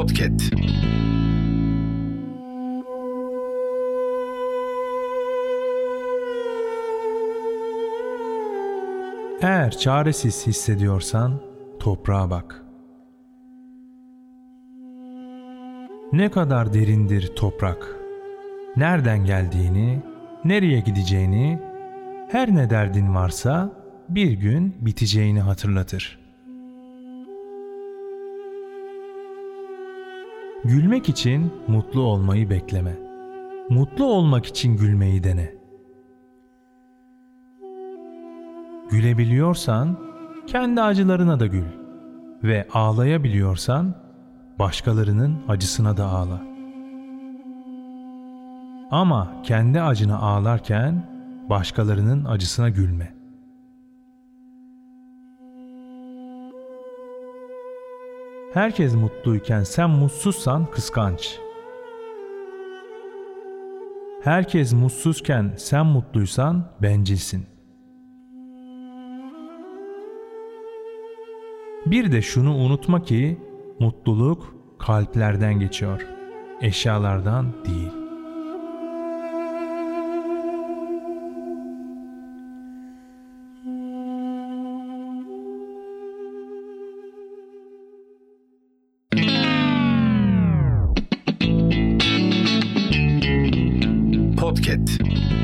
Podcast. Eğer çaresiz hissediyorsan toprağa bak. Ne kadar derindir toprak? Nereden geldiğini, nereye gideceğini, her ne derdin varsa bir gün biteceğini hatırlatır.'' Gülmek için mutlu olmayı bekleme. Mutlu olmak için gülmeyi dene. Gülebiliyorsan kendi acılarına da gül ve ağlayabiliyorsan başkalarının acısına da ağla. Ama kendi acına ağlarken başkalarının acısına gülme. Herkes mutluyken sen mutsuzsan kıskanç. Herkes mutsuzken sen mutluysan bencilsin. Bir de şunu unutma ki mutluluk kalplerden geçiyor, eşyalardan değil. podcast.